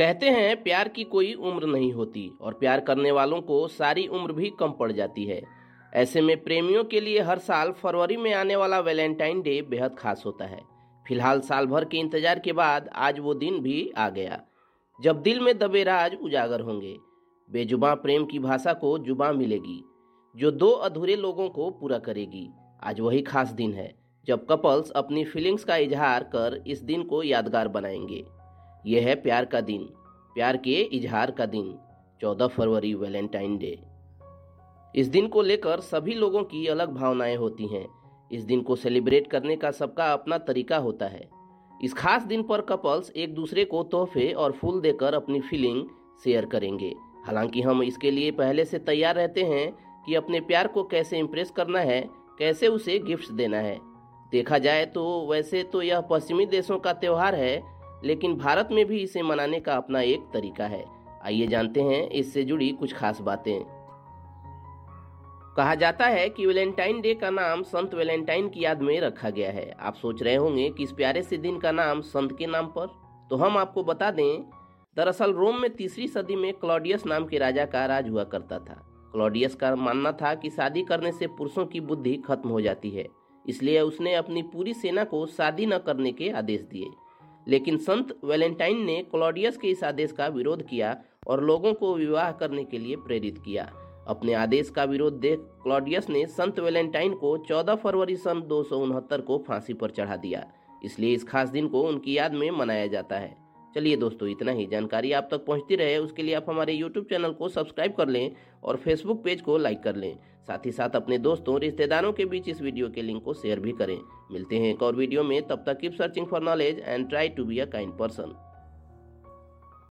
कहते हैं, प्यार की कोई उम्र नहीं होती और प्यार करने वालों को सारी उम्र भी कम पड़ जाती है। ऐसे में प्रेमियों के लिए हर साल फरवरी में आने वाला वैलेंटाइन डे बेहद खास होता है। फ़िलहाल साल भर के इंतज़ार के बाद आज वो दिन भी आ गया। जब दिल में दबे राज उजागर होंगे, बेजुबा प्रेम की भाषा को जुबा मिलेगी, जो दो अधूरे लोगों को पूरा करेगी। आज वही खास दिन है, जब कपल्स अपनी फीलिंग्स का इजहार कर इस दिन को यादगार बनाएँगे। यह है प्यार का दिन, प्यार के इजहार का दिन 14 फरवरी, वैलेंटाइन डे। इस दिन को लेकर सभी लोगों की अलग भावनाएँ होती हैं। इस दिन को सेलिब्रेट करने का सबका अपना तरीका होता है। इस खास दिन पर कपल्स एक दूसरे को तोहफे और फूल देकर अपनी फीलिंग शेयर करेंगे। हालाँकि हम इसके लिए पहले से तैयार रहते हैं कि अपने प्यार को कैसे इम्प्रेस करना है, कैसे उसे गिफ्ट देना है। देखा जाए तो वैसे तो यह पश्चिमी देशों का त्यौहार है लेकिन भारत में भी इसे मनाने का अपना एक तरीका है। आइए जानते हैं इससे जुड़ी कुछ खास बातें। कहा जाता है कि वैलेंटाइन डे का नाम संत वैलेंटाइन की याद में रखा गया है। आप सोच रहे होंगे कि इस प्यारे से दिन का नाम संत के नाम पर? तो हम आपको बता दें, दरअसल रोम में तीसरी सदी में क्लॉडियस नाम के राजा का राज हुआ करता था। क्लॉडियस का मानना था कि शादी करने से पुरुषों की बुद्धि खत्म हो जाती है। इसलिए उसने अपनी पूरी सेना को शादी न करने के आदेश दिए। लेकिन संत वैलेंटाइन ने क्लॉडियस के इस आदेश का विरोध किया और लोगों को विवाह करने के लिए प्रेरित किया। अपने आदेश का विरोध देख क्लॉडियस ने संत वैलेंटाइन को 14 फरवरी सन दो सौ उनहत्तर को फांसी पर चढ़ा दिया। इसलिए इस खास दिन को उनकी याद में मनाया जाता है। चलिए दोस्तों, इतना ही जानकारी आप तक पहुँचती रहे, उसके लिए आप हमारे यूट्यूब चैनल को सब्सक्राइब कर लें और फेसबुक पेज को लाइक कर लें। साथ ही साथ अपने दोस्तों, रिश्तेदारों के बीच इस वीडियो के लिंक को शेयर भी करें। मिलते हैं एक और वीडियो में, तब तक keep searching for knowledge and try to be a kind person